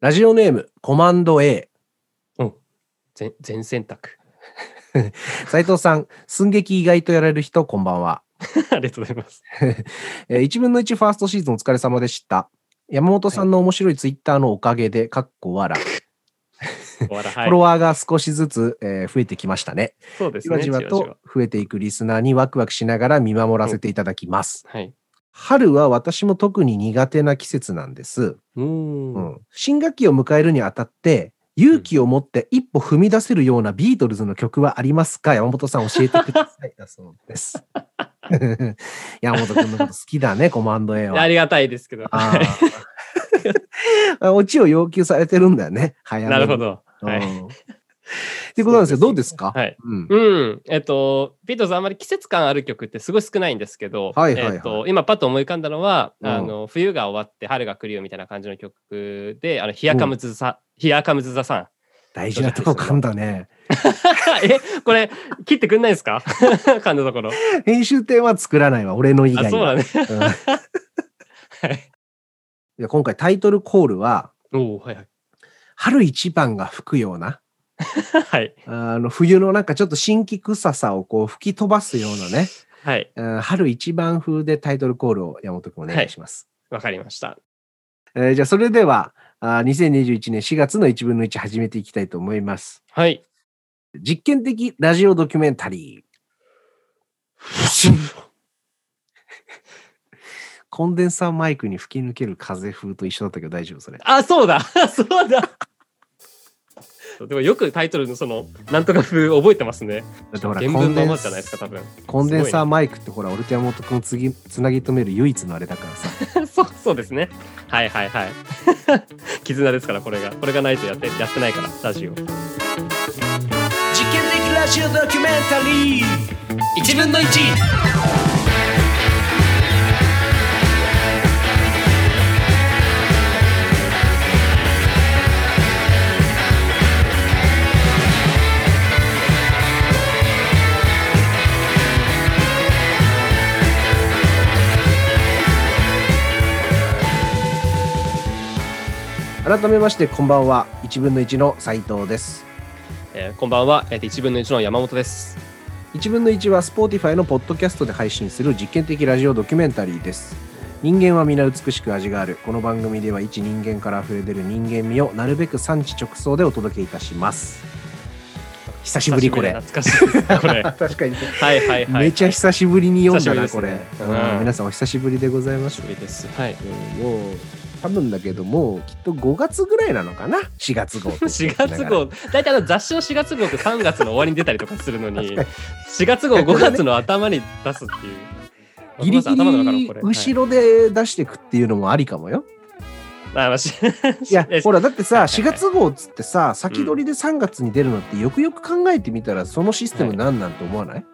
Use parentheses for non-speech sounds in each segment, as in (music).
ラジオネーム、コマンド A。全全選択。(laughs) 斉藤さん、寸劇意外とやられる人、こんばんは。(laughs) ありがとうございます。(laughs) えー1分の1ファーストシーズンお疲れ様でした。山本さんの面白いツイッターのおかげで、かっこ笑。フォロワーが少しずつ、えー増えてきましたね。そうですね。じわじわと増えていくリスナーにワクワクしながら見守らせていただきます。はい。春は私も特に苦手な季節なんです。うーん。うん新学期を迎えるにあたって、勇気を持って一歩踏み出せるようなビートルズの曲はありますか？山本さん教えてください。だそうです。(laughs) 山本君のこと好きだね、コマンド A は。ありがたいですけど。あー (laughs) あオチを要求されてるんだよね。早めになるほ。ど。(laughs) っていうことなんですよ。どうですか？はい。うんうん。えっと、ビートルズあんまり季節感ある曲ってすごい少ないんですけど、はいはいはいえっと、今パッと思い浮かんだのは、うんあの、冬が終わって春が来るよみたいな感じの曲で、あの、ヒアカムズザ、ヒアカムズザさん。大事なとこ噛んだね。(laughs) え、これ、切ってくんないですか？(laughs) 噛んだところ。編集点は作らないわ、俺の以あ、外は。そうだね。うんはい。いや今回タイトルコールは、おおはいはい。春一番が吹くような、(laughs) はい。あの冬のなんかちょっと新規臭さをこう吹き飛ばすようなね、はい。うん春一番風でタイトルコールを山本君お願いします。わかりました。えーじゃあそれでは、あー2021年4月の1分の1始めていきたいと思います。はい。実験的ラジオドキュメンタリー。(laughs) コンデンサーマイクに吹き抜ける風風と一緒だったけど大丈夫それ。あ、そうだ (laughs) そうだでもよくタイトルのその、なんとか風覚えてますね。だってほら原コンデン文のままじゃないですか、多分。コンデンサーすマイクってほら俺と山本君をつぎつなぎ止める唯一のあれだからさ。(laughs) そう、そうですね。はいはいはい。(laughs) 絆ですから、これが。これがないとやって、やってないから、ラジオ。実験的ラジオドキュメンタリー1分の 1! 改めましてこんばんは。1分の1の斉藤です。えーこんばんは、えーと、1分の1の山本です。1分の1は Spotify のポッドキャストで配信する実験的ラジオドキュメンタリーです。人間は皆美しく味がある。この番組では一人間から溢れ出る人間味をなるべく産地直送でお届けいたします。久しぶりこれ。懐かしい。(laughs) 確かに。いはいはい、はい。めちゃ久しぶりに読んだな、これ。うんうん。皆さんお久しぶりでございます。久しぶりです。はい。うんもう多分だけどもうきっと5月ぐらいなのかな？4月号4月号、大体あの雑誌の4月号って3月の終わりに出たりとかするのに、確か4月号5月の頭に出すっていう。ギリギリ後ろで出していくっていうのもありかもよ。はいあまあし (laughs) いやえ、ほら、だってさ、はいはい4月号っつってさ、先取りで3月に出るのってよくよく考えてみたら、そのシステムなんなんて思わない？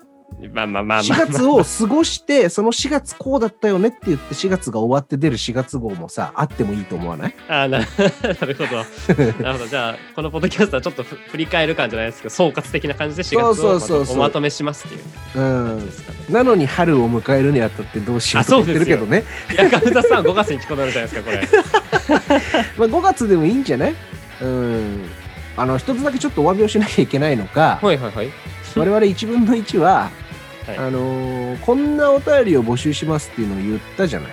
まあまあまあまあ、4月を過ごして、その4月こうだったよねって言って、4月が終わって出る4月号もさ、あってもいいと思わない？あな (laughs) なるほど。なるほど。じゃあ、このポッドキャストはちょっとふ振り返る感じゃないですけど、総括的な感じで4月そうをそうそうそうおまとめしますっていううん。なのに春を迎えるにあたってどうしようとか言ってるけどね。いや、神田さん5月に着こなるじゃないですか、これ。(laughs) まあ5月でもいいんじゃない？うん。あの、一つだけちょっとお詫びをしなきゃいけないのが、はいはいはい。我々1分の1は、はいあのーこんなお便りを募集しますっていうのを言ったじゃない。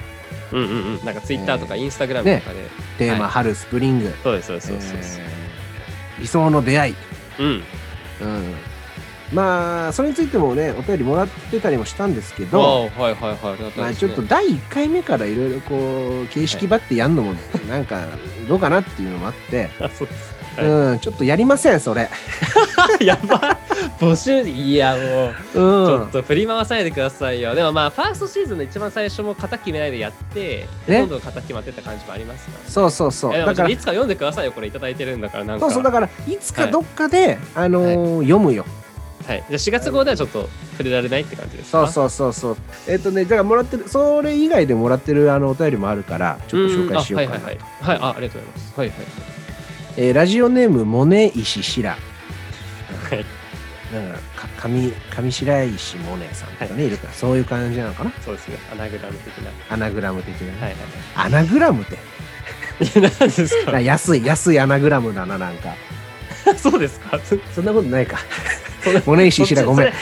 うんうんうん。なんかツイッターとかえインスタグラムとかで。テーマ、はい春、スプリング、そうですそうですそうです。えー理想の出会い。うん。うん。まあ、それについてもね、お便りもらってたりもしたんですけああど、はいはいはい。ありがたまあ、ちょっと第1回目からいろいろこう、形式ばってやるのも、なんか、どうかなっていうのもあって、(laughs) あそうです。はい。うん、ちょっとやりません、それ。(laughs) やば募集いやもう、うちょんっ。と振り回さないでくださいよ。でもまあファーストシーズンの一番最初も型決めないでやってどんどん型決まってった感じもありますから。そうそうそう。だからい、つか読んでくださいよこれいただいてるんだからなんか。そうそう、だから、いつかどっかで、あのー読むよ。はい、じゃあ4月号ではちょっと触れられないって感じですか？そうそうそうそう。えっ、とね、だからもらってる、それ以外でもらってるあのお便りもあるから、ちょっと紹介しようかな。はいはいはい。はい。あありがとうございます。はいはいえーラジオネーム、モネ石シラ。はい。なんかか上上白石萌音さんとかね、い、るからそういう感じなのかな？そうですね。アナグラム的な。アナグラム的なね、はいはいアナグラムって？何ですなか安い安いアナグラムだななんか。(laughs) そうですか？そんなことないか。それ萌音石しらごめん。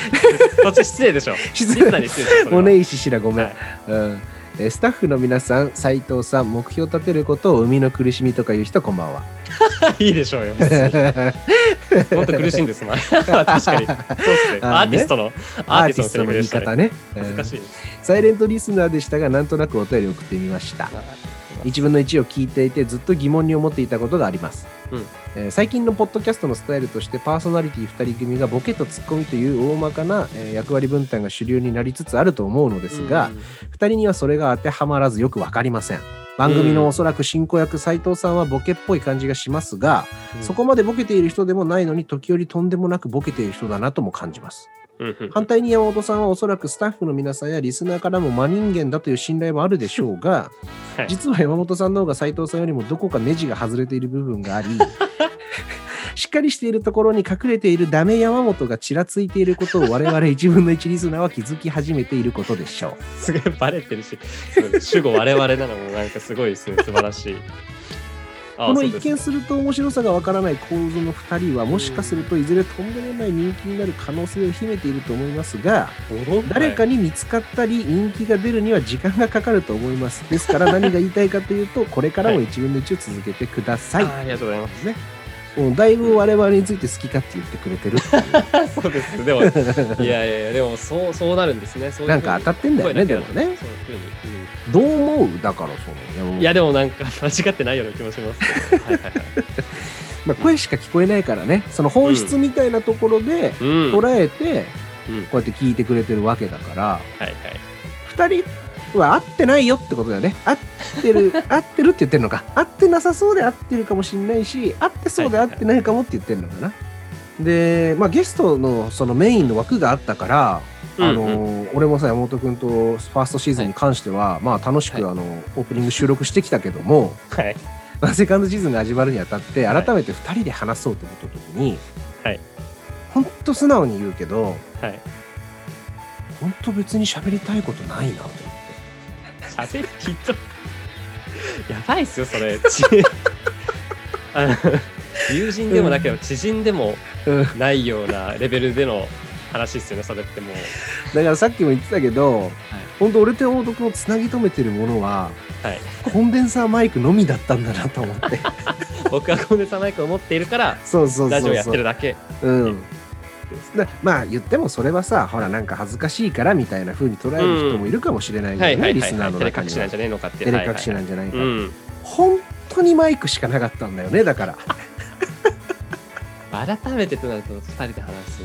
そっち失礼でしょ。失礼。失礼でしょ。それは。萌音石しらごめん、はい。うんえースタッフの皆さん斉藤さん目標立てることを生みの苦しみとかいう人こんばんは (laughs) いいでしょうよ。(laughs) もっと苦しいんですもん。(laughs) 確かに。そうですね。アーティストの、アーティストのセリフでしたね。ね、難しい。うんサイレントリスナーでしたがなんとなくお便り送ってみました1分の1を聞いていてずっと疑問に思っていたことがあります、うん。えー最近のポッドキャストのスタイルとしてパーソナリティ2人組がボケとツッコミという大まかな、えー役割分担が主流になりつつあると思うのですが、2人にはそれが当てはまらずよく分かりません。番組のおそらく進行役斉藤さんはボケっぽい感じがしますが、うん。そこまでボケている人でもないのに時折とんでもなくボケている人だなとも感じます。うんうん反対に山本さんはおそらくスタッフの皆さんやリスナーからも真人間だという信頼もあるでしょうが、(laughs) はい実は山本さんの方が斉藤さんよりもどこかネジが外れている部分があり (laughs) しっかりしているところに隠れているダメ山本がちらついていることを我々1分の1リスナーは気づき始めていることでしょう。すごいバレてるし、主語我々なのもなんかすごいですね。素晴らしい。あこの一見すると面白さがわからない構図の2人はもしかするといずれとんでもない人気になる可能性を秘めていると思いますが誰かに見つかったり人気が出るには時間がかかると思います。ですから何が言いたいかというとこれからも1分の1を続けてください、あありがとうございます。ねうんだいぶ我々について好きかって言ってくれてるっていう (laughs) そうです。でも、(laughs) いやいやいや、でもそうそうなるんですね。そういうなんか当たってんだよねでもねそういうふうにどう思う？だからそのうんいや、でもなんか間違ってないような気もしますけど。(laughs) はいはいはい。まあ、声しか聞こえないからねその本質みたいなところでうん。捉えてうんこうやって聞いてくれてるわけだからはいはい。2人は合ってないよってことだよね。合ってる (laughs) 合ってるって言ってるのか。合ってなさそうで合ってるかもしれないし合ってそうで合ってないかもって言ってるのかな、で、まあ、ゲストのそのメインの枠があったから、あのうん。俺もさ山本君とファーストシーズンに関しては、まあ楽しく、はあのオープニング収録してきたけども、はい。(laughs) まあ、セカンドシーズンが始まるにあたってはい。改めて2人で話そうと思った時に、はい。ほんと素直に言うけどはい。ほんと別に喋りたいことないなと。思って。喋る人。やばいっすよ、それ。(laughs) ちあの友人でもなければ知人でもうんないようなレベルでの話っすよね、それってもう。だからさっきも言ってたけど、本当俺と山本君をつなぎ止めてるものははい。コンデンサーマイクのみだったんだなと思って (laughs) 僕はコンデンサーマイクを持っているから、そうそうそうそうラジオやってるだけ。うんだまあ言ってもそれはさほらなんか恥ずかしいからみたいな風に捉える人もいるかもしれないけどね、はいはいリスナーの中には。隠しなんじゃねえのかって。照れ隠しなんじゃないか、うん。本当にマイクしかなかったんだよねだから。(laughs) 改めてとなると2人で話す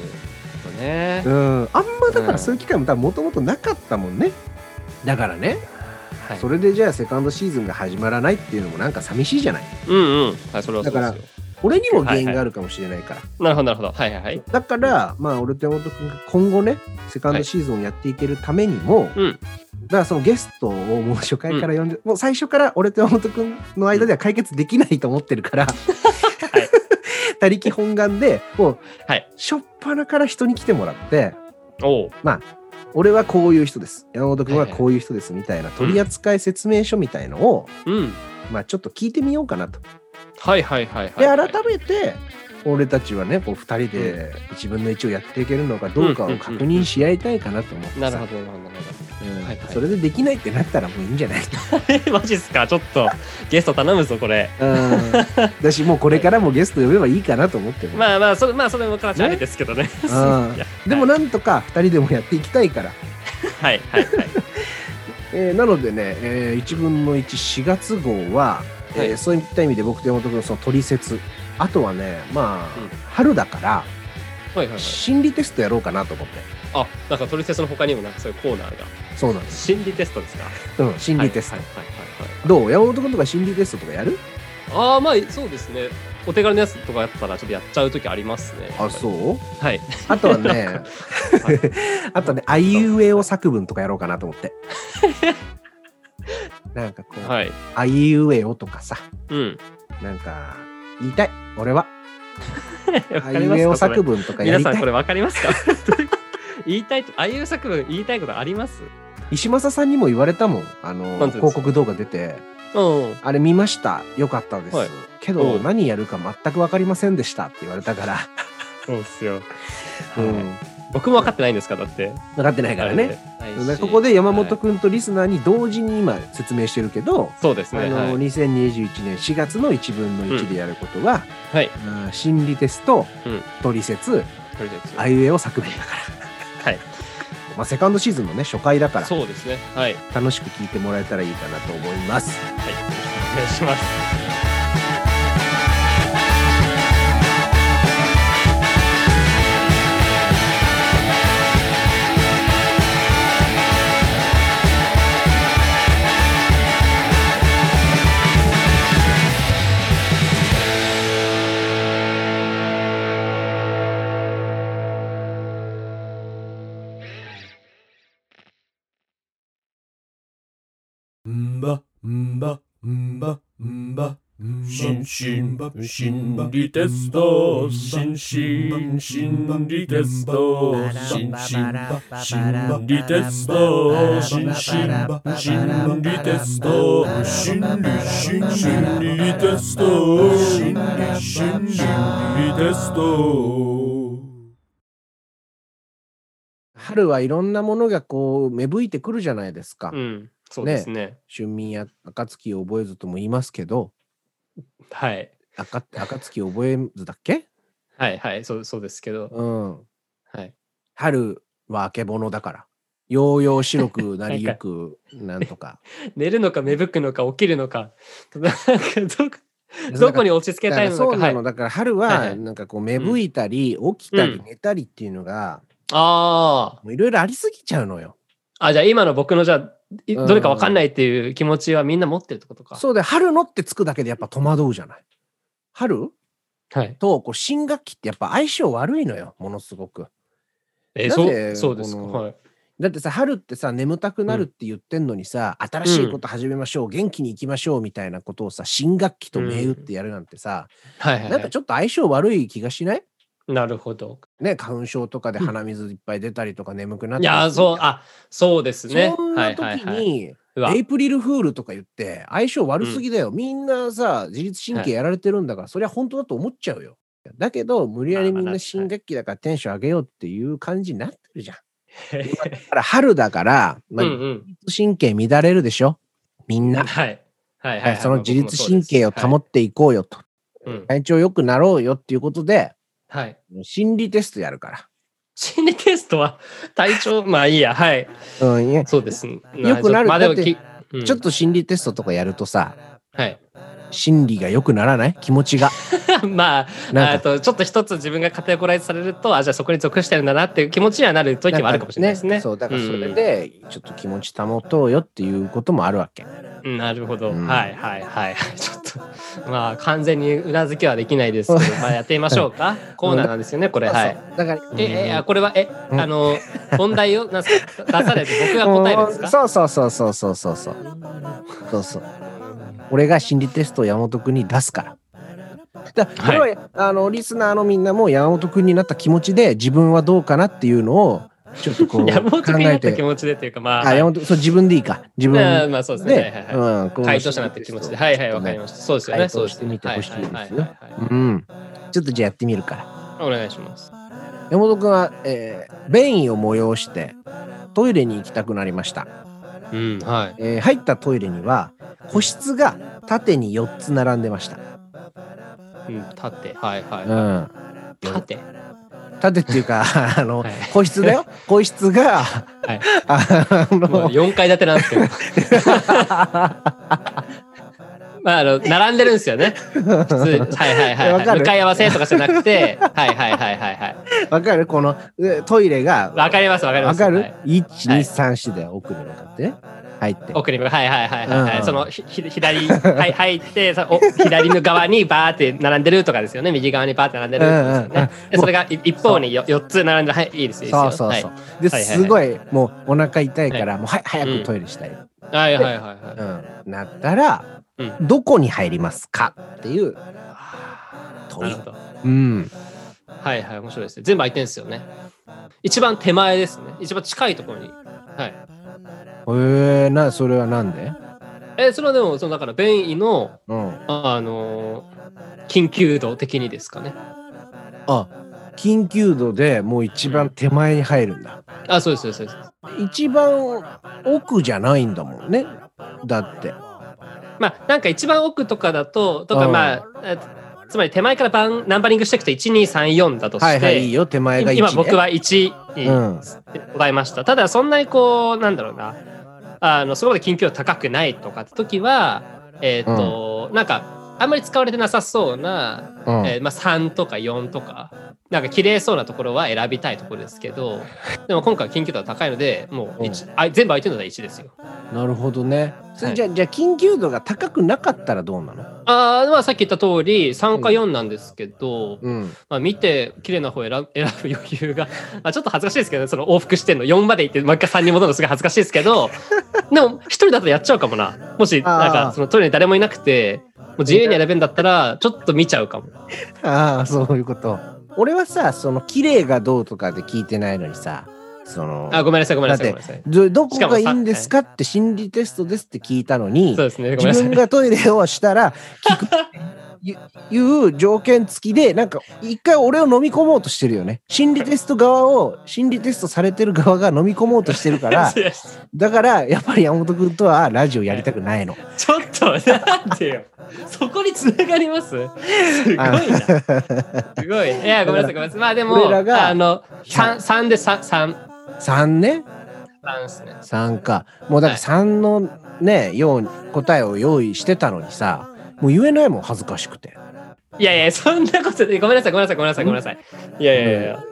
とね。う。ん。あんまだかうんらそういう機会も多分もともとなかったもんね。だからね。はい。それでじゃあセカンドシーズンが始まらないっていうのもなんか寂しいじゃない？うんうん。はい、それはそうですよ。俺にも原因があるかもしれないから、なるほど、なるほど。はいはいはい。だから、まあ、俺と山本君が今後ね、セカンドシーズンをやっていけるためにも、うん。だからそのゲストをもう初回から呼んで、もう最初から俺と山本君の間では解決できないと思ってるから、(laughs) 他力本願で、もう、はい。初っ端から人に来てもらって、おう。俺はこういう人です。山本君はこういう人ですみたいな取扱説明書みたいのを、うん。まあちょっと聞いてみようかなと。はいはいはいはい。で、改めて、俺たちはね、こう2人で1分の1をやっていけるのかどうかを確認し合いたいかなと思ってさ。なるほど、なるほど、なるうん。はいはい。それでできないってなったらもういいんじゃない？(laughs) マジっすか？ちょっと、ゲスト頼むぞ、これ。うん。だしもうこれからもゲスト呼べばいいかなと思ってる、まあまあ、それ、まあ、それもからちありですけどね。うん。(laughs) い。やでもなんとか2人でもやっていきたいから、はいはいはい。(laughs) えーなのでね、え1分の14月号は、えーはいそういった意味で僕と山本君のその取説あとはねまあ、うん春だからはいはいはい。心理テストやろうかなと思ってあ、なんか、トリセツの他にもなんかそういうコーナーが。そうなんです、心理テストですか？うん、心理テスト、はいはいはいはい。どう？山本君とか心理テストとかやる？ああ、まあ、そうですね。お手軽なやつとかやったら、ちょっとやっちゃうときありますね。あそう？はい。あとはね (laughs) あとね、あいうえお作文とかやろうかなと思って。(laughs) なんかこう、はい。あいうえおとかさ、うん。なんか言いたい、俺は。(laughs) あいうえお作文とかやりたい。皆さんこれわかりますか？(laughs) 言いたいと、あいう作文言いたいことあります？石正さんにも言われたもん。あの広告動画出て。うん。あれ見ました？よかったです、はい。けどうん。何やるか全く分かりませんでしたって言われたから、(laughs) そうっすよ。はい。うん、僕も分かってないんですかだって。分かってないからねはいでここで山本はい君とリスナーに同時に今説明してるけど、そうですね。あのはい。2021年4月の1分の1でやることは、はい。あー心理テスト、うん取説とりあいうえお作文だから、はい。(laughs) まあ、セカンドシーズンのね初回だからそうですね。はい。はい。楽しく聞いてもらえたらいいかなと思います。お願いします。ばんばんばんば心身心理テスト心身心理テスト心身心理テスト心身心理テスト心理心理テスト心理心理テスト春はいろんなものがこう芽吹いてくるじゃないですか。うん。そうですね。春眠や暁を覚えずとも言いますけど、はい。赤暁を覚えずだっけ？はいはい。そうそうですけど。うん。はい。春はあけぼのだから。ようよう白くなりゆくなんとか。(laughs) 寝るのか芽吹くのか起きるのか。(laughs) なんかどこどこに落ち着けたいのか。そうなの、はい、だから春はなんかこう芽吹いたり、起きたりうん寝たりっていうのが、あもういろいろありすぎちゃうのよ。あ。あ、じゃあ今の僕のじゃあ、どれかわかんないっていう気持ちはみんな持ってるってことか。そうで春のってつくだけでやっぱ戸惑うじゃない？春？はい。とこう新学期ってやっぱ相性悪いのよものすごく。えーそうそうですか。はい。だってさ春ってさ眠たくなるって言ってんのにさ、新しいこと始めましょう、元気に行きましょうみたいなことをさ新学期と銘打ってやるなんてさ、はいはい、はい。なんかちょっと相性悪い気がしない？なるほど。ね花粉症とかで鼻水いっぱい出たりとか眠くなっいたりやー、そう、あ、そうですね。そんな時はい。はいはい。に、エイプリルフールとか言って相性悪すぎだよ、みんなさ自律神経やられてるんだから、それは本当だと思っちゃうよ。だけど無理やりみんな新学期だからテンション上げようっていう感じになってるじゃん。(laughs) だから春だから、まあうんうん。自律神経乱れるでしょ？みんな、(laughs) はい。はいはい。その自律神経を保っていこうよと、うん。体調良くなろうよっていうことではい。心理テストやるから心理テストは体調、(laughs) まあいいや、はい。うんいやそうですね。よくなるまあでもき、うんちょっと心理テストとかやるとさはい。心理が良くならない？気持ちが。(laughs) まあ、なんとちょっと一つ自分がカテゴライズされると、あ、じゃあそこに属してるんだなっていう気持ちにはなる時もあるかもしれないですね。ねそう、だからそれで、ちょっと気持ち保とうよっていうこともあるわけ。うん、なるほど、うん、はいはいはい。ちょっと、まあ完全に裏付けはできないですけど、(laughs) まあやってみましょうか。コーナーなんですよね、これ。はい。だから、え、いや、これは、え、あの、問題を出されて僕が答えるんですか？(laughs) そうそうそうそうそうそうそう。そうそう。俺が心理テストを山本君に出すから。だこれは、あのリスナーのみんなも山本君になった気持ちで自分はどうかなっていうのをちょっとこう (laughs) 考えて君になった気。持ちでっていうか、まあ、あ山本そう自分でいいか自分まあまあそうですね。はいはいで、はいうん、こう回答者になった気持ちで。はいはい、わかりました。そうですよね。回そうしてみてほしいですようん。ちょっとじゃあやってみるから。お願いします。山本君は、えー便意を催してトイレに行きたくなりました、うん、はい。えー入ったトイレには個室が縦に4つ並んでました、うん、縦。はいはい。うん、縦。縦っていうか (laughs) あの、はい個室だよ (laughs) 個室が、はいあの4階建てなんですけど。(laughs) まあ、あの、並んでるんですよね。普通。はいはいはい、はい。向かい合わせとかじゃなくて、はいはいはいはいはい。わかる？このえトイレがわかりますわかります。わかる、はい123で奥に向かってね入って。奥にはいはいはいはい、はい。うん。そのひひ左、はい、入ってさお左の側にバーって並んでるとかですよね。右側にバーって並んでるとかですよね、うんうんそれがい一方によ4つ並んではいいいですよ。そうそうそう、はい。ではいはいはい。すごいもうお腹痛いから、もうはい早くトイレしたい、はいはいはいはい、うん、なったら、うんどこに入りますかっていう。問いうん。はいはい、面白いですね。全部空いてるんですよね。一番手前ですね。一番近いところに。はい。へえなそれはなんで？え、それはでも、そのだから便意の、うん。あのー緊急度的にですかね。あ緊急度でもう一番手前に入るんだ。あ、そうです、そうです。そうです。一番奥じゃないんだもんね。だって。まあ、なんか一番奥とかだと、とかうん。まあ、えつまり手前からバンナンバリングしていくと1、2、3、4だとして、はいはいいいよ手前が1、ね、今僕は1にうん。答えました。ただそんなにこうなんだろうなあのそこまで緊急度高くないとかって時はえっ、と、なんかあんまり使われてなさそうな、うん。えーまあ、3とか4とかなんか綺麗そうなところは選びたいところですけどでも今回は緊急度が高いのでもう1、あ全部空いてるのは1ですよ。なるほどね。それはいじゃあ、じゃあ緊急度が高くなかったらどうなの？あーまあさっき言った通り3か4なんですけど、うん。まあ、見て綺麗な方を選ぶ (laughs) 選ぶ余裕が、まあ、ちょっと恥ずかしいですけどね。その往復してんの。4まで行ってもう一回3に戻るのすごい恥ずかしいですけどでも一人だとやっちゃうかもな。もしなんかそのトイレに誰もいなくてもう自由に選べるんだったらちょっと見ちゃうかも。ああそういうこと俺はさその綺麗がどうとかで聞いてないのにさそのあごめんなさいごめんなさいだごめんなさい。どどこがいいんですかって心理テストですって聞いたのにそうですねごめんなさい。自分がトイレをしたら聞くいう条件付きでなんか一回俺を飲み込もうとしてるよね。心理テスト側を心理テストされてる側が飲み込もうとしてるから (laughs) だからやっぱり山本君とはラジオやりたくないの。ちょっとなんでよそこにつながります？すごいな。すごい。いやごめんなさいごめんなさい。まあでも俺らがあの 3, 3で 3, 3 3ね？3ですね。3か。もうだから3のねよう答えを用意してたのにさもう言えないもん恥ずかしくて。いやいやそんなことでごめんなさいごめんなさいごめんなさいごめんなさい。いやいやいや。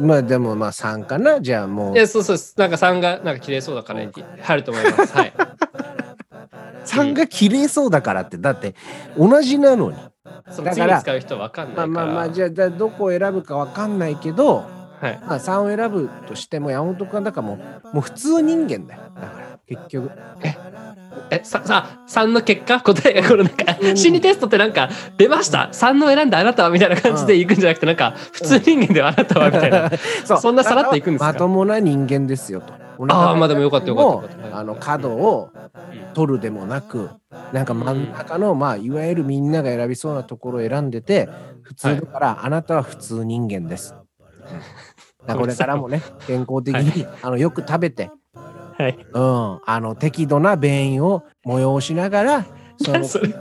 まあでもまあ3かな？じゃあもう。いや、そうそう。なんか3がなんか綺麗そうだから入ると思います。はい。(laughs) 3が綺麗そうだからって。だって同じなのに。だから次に使う人は分かんない。まあまあまあじゃあじゃあどこを選ぶかわかんないけどはい。まあ3を選ぶとしても山本君はだからもうもう普通人間だよ。だから結局。え、さ、さ、3の結果？(laughs) 答えがこのなん。か、心理テストってなんか、出ました ?3 の選んだあなたはみたいな感じで行くんじゃなくて、なんか、普通人間ではあなたはみたいな。(laughs) そそんなさらっといくんですかまともな人間ですよと。ああ、まあでもよかったよかった。あの角を取るでもなくなんか真ん中のまあいわゆるみんなが選びそうなところを選んでて普通だからあなたは普通人間です。(laughs) これからもね健康的にあのよく食べて、はい。うん、あの適度な便意を催しながら (laughs) その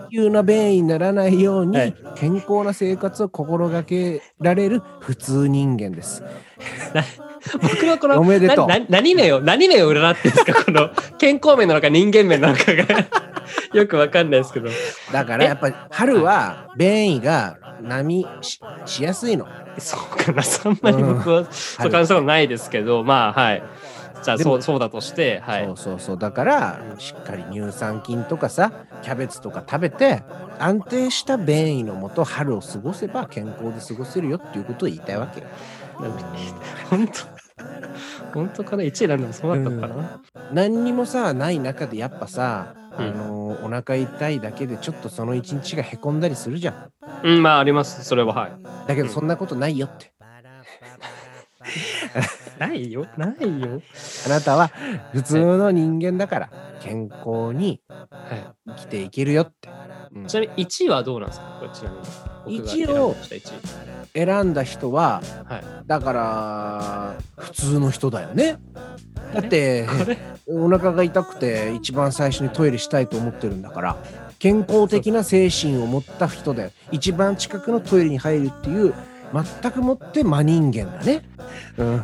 急な便意にならないように、はい健康な生活を心がけられる普通人間です。僕はこの、おめでとう何名を、何名を占ってんですか？この、(laughs) 健康面なのか人間面なのかが、(laughs) よくわかんないですけど。だからやっぱり春は便意が波ししやすいの。そうかな、そんなに僕は、そう感じたことないですけど、まあ、はい。じゃあ、そう、そうだとして、はい。そうそうそうだからしっかり乳酸菌とかさキャベツとか食べて安定した便意のもと春を過ごせば健康で過ごせるよっていうことを言いたいわけよ。本当 (laughs) 本当かな ?1 位なんでもそうだったのかな、何にもさない中でやっぱさ、うんあのお腹痛いだけでちょっとその一日がへこんだりするじゃん。うん、まあ、あります。それは、はい。だけどそんなことないよって。(laughs) ないよ。ないよ。あなたは普通の人間だから健康には生きていけるよって。うんい。ちなみに1位はどうなんですか？これちなみに。僕が一応選びました1位。選んだ人ははい。だから普通の人だよね。だってお腹が痛くて一番最初にトイレしたいと思ってるんだから健康的な精神を持った人だよ一番近くのトイレに入るっていう全くもって真人間だね。うん、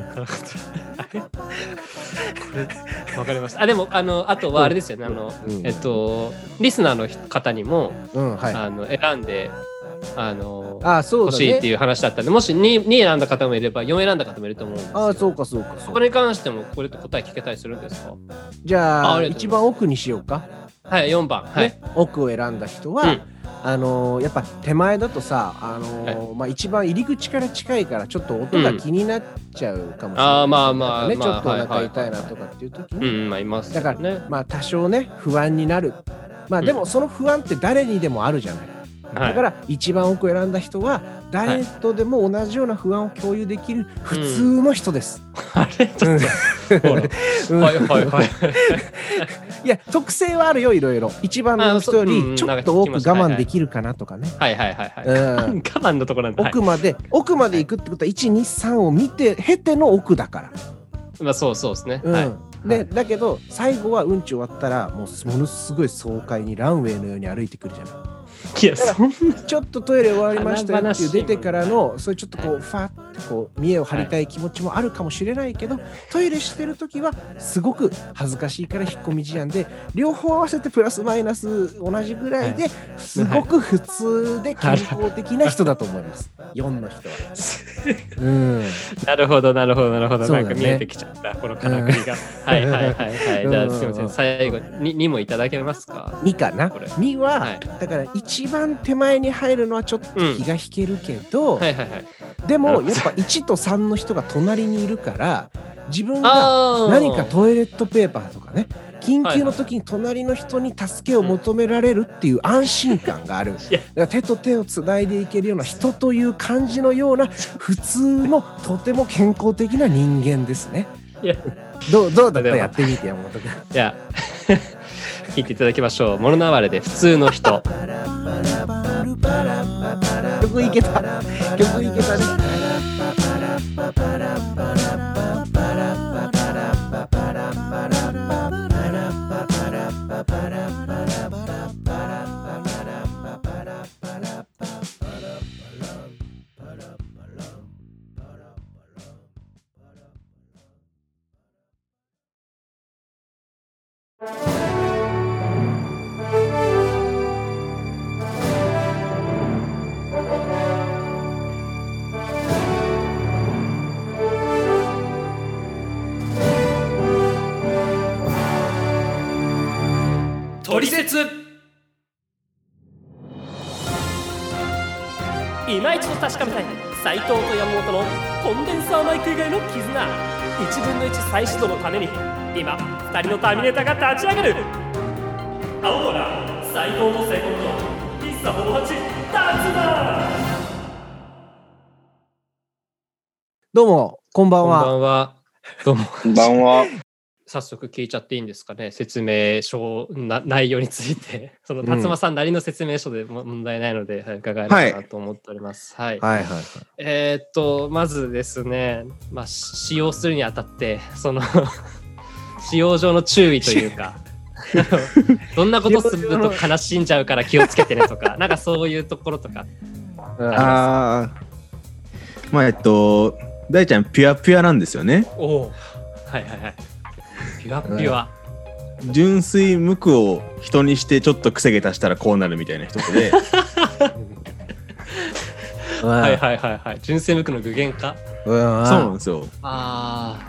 わかりました。あ、でも、あの、あとはあれですよね。あの、うんえっと、リスナーの方にも、うん、はい。あの、選んで、あの、ああ、そね。欲しいっていう話だったんで、もし 2, 2選んだ方もいれば4選んだ方もいると思うんですああ、そうか、そうか。そこに関してもこれと答え聞けたりするんですか？じゃああ一番奥にしようか。はい、4番。はい。ね、奥を選んだ人は、うん。あのーやっぱ手前だとさ、あのーまあ、一番入り口から近いからちょっと音が気になっちゃうかもしれない、ああ、まあまあ、ね、まあ、ちょっとお腹痛いなとかっていう時に、うん、まあ、いますよね。まあ多少ね不安になる。まあでもその不安って誰にでもあるじゃない、はいだから一番奥を選んだ人は誰とでも同じような不安を共有できる普通の人です。あれ？ちょっと、はいはいはい。(laughs) いや特性はあるよいろいろ一番の人よりちょっと多く我慢できるかなとかね。はいはいはいはい。うん (laughs) 我慢のところなん奥まで、奥まで行くってことは123を見て経ての奥だから。まあそうそうですね。うんはい。でだけど最後はうんち終わったらもうものすごい爽快にランウェイのように歩いてくるじゃない。いや、そんな。ちょっとトイレ終わりましたよっていう出てからのそういうちょっとこうファーってこう見栄を張りたい気持ちもあるかもしれないけど、トイレしてる時はすごく恥ずかしいから引っ込み思案で両方合わせてプラスマイナス同じぐらいですごく普通で健康的な人だと思います。4の人は。(laughs) うん。なるほどなるほどなるほど。ねなんか見えてきちゃった、このからくりが。はいはいはいはい。(laughs) じゃあすみませうんん。最後に2もいただけますか？2かな？これ ?2 は、はいだから一番手前に入るのはちょっと気が引けるけど、はいはいはい。でもやっぱ1と3の人が隣にいるから自分が。何かトイレットペーパーとかね緊急の時に隣の人に助けを求められるっていう安心感がある、手と手をつないでいけるような人という感じのような普通のとても健康的な人間ですね。いや。どうどうだった？やってみて山本君。いや、(laughs) 聞いていただきましょう。モノナワレで普通の人。曲いけた。曲いけたね you トリセツ今一度確かめたい斉藤と山本のコンデンサーマイク以外の絆1分の1再始動のために今2人のターミネーターが立ち上がる青空斉藤の成功と喫茶ほぼ8立つだどうもこんばんこんばはんは。どうも。こんばんは。早速聞いちゃっていいんですかね？説明書な内容について。(laughs) その辰馬さんなりの説明書でも問題ないので、はい伺えればなと思っております。はい、はい。はいはいえーっとまずですね、まあ、し使用するにあたってその (laughs) 使用上の注意というか (laughs) どんなことすると悲しんじゃうから気をつけてねとかなんかそういうところとかうんああ。まあ、えっと、大ちゃん、ピュアピュアなんですよね。おおはいはいはいピュアピュア、純粋無垢を人にしてちょっと癖毛足したらこうなるみたいな人で、(laughs) はいはいはいはい。純正無垢の具現化？うんうんそうなんですよ。あ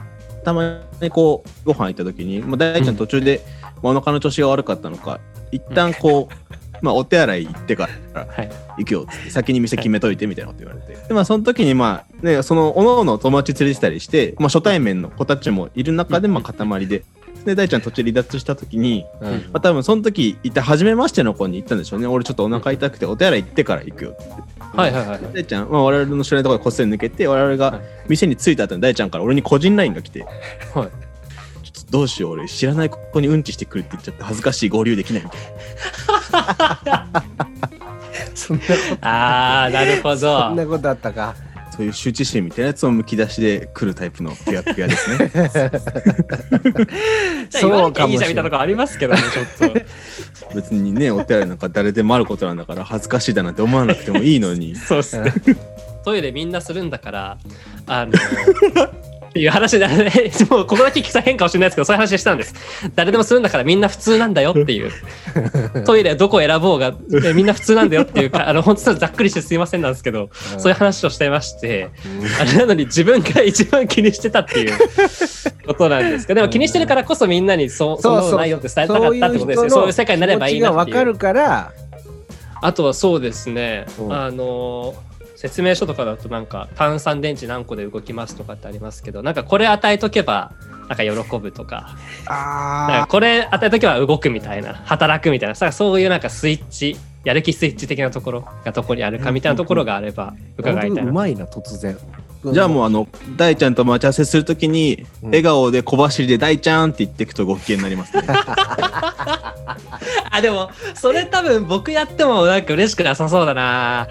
たまにこう、ご飯行った時に、まあ、大ちゃん途中で、まあお腹の調子が悪かったのか、一旦こう、(laughs) まあ、お手洗い行ってからあはい。行くよっつって先に店決めといてみたいなこと言われて、でまあその時にまあねそのおのおの友達連れてたりして、まあ、初対面の子たちもいる中でまあ塊で。で大ちゃん途中離脱した時に、うん。まあ、多分その時いた初めましての子に言ったんでしょうね。俺ちょっとお腹痛くてお手洗い行ってから行くよって。はいはいはい大ちゃん、まあ、我々の知らないところでこっそり抜けて我々はい。が店に着いた後に大ちゃんから俺に個人 LINE が来てはい。ちょっとどうしよう俺知らない子にうんちしてくるって言っちゃって恥ずかしい合流できないみたい (laughs) そんなこと。ああなるほど。そんなことあったか。なそういう羞恥心みたいなやつをむき出しで来るタイプのピュアピュアですね。(laughs) じゃあ言わなきゃい。いじゃんみたいなとこありますけどねちょっと。(laughs) 別にねお手洗いなんか誰でもあることなんだから恥ずかしいだなんて思わなくてもいいのに。(laughs) そうっすね。トイレみんなするんだからあのっていう話で、ね、(laughs) もうここだけ聞くと変かもしれないですけどそういう話したんです誰でもするんだからみんな普通なんだよっていう。(laughs) トイレどこ選ぼうがえみんな普通なんだよっていうか (laughs) あの本当にざっくりしてすいませんなんですけど、そういう話をしていましてあれなのに自分が一番気にしてたっていうことなんですけどでも気にしてるからこそみんなにそうその内容って伝えたかったってことですよそういう世界になればいいなっていう。わかるから。あとはそうですね、うん。あの説明書とかだとなんか炭酸電池何個で動きますとかってありますけどなんかこれ与えとけばなんか喜ぶとか。なんあかこれ与えとけば動くみたいな働くみたいなさそういうなんかスイッチやる気スイッチ的なところがどこにあるかみたいなところがあれば伺いたいな。うまいな突然。じゃあもうあの大ちゃんと待ち合わせするときに、うん笑顔で小走りで大ちゃんって言っていくとご機嫌になりますね。(laughs) (laughs) あでもそれ多分僕やってもなんか嬉しくなさそうだな。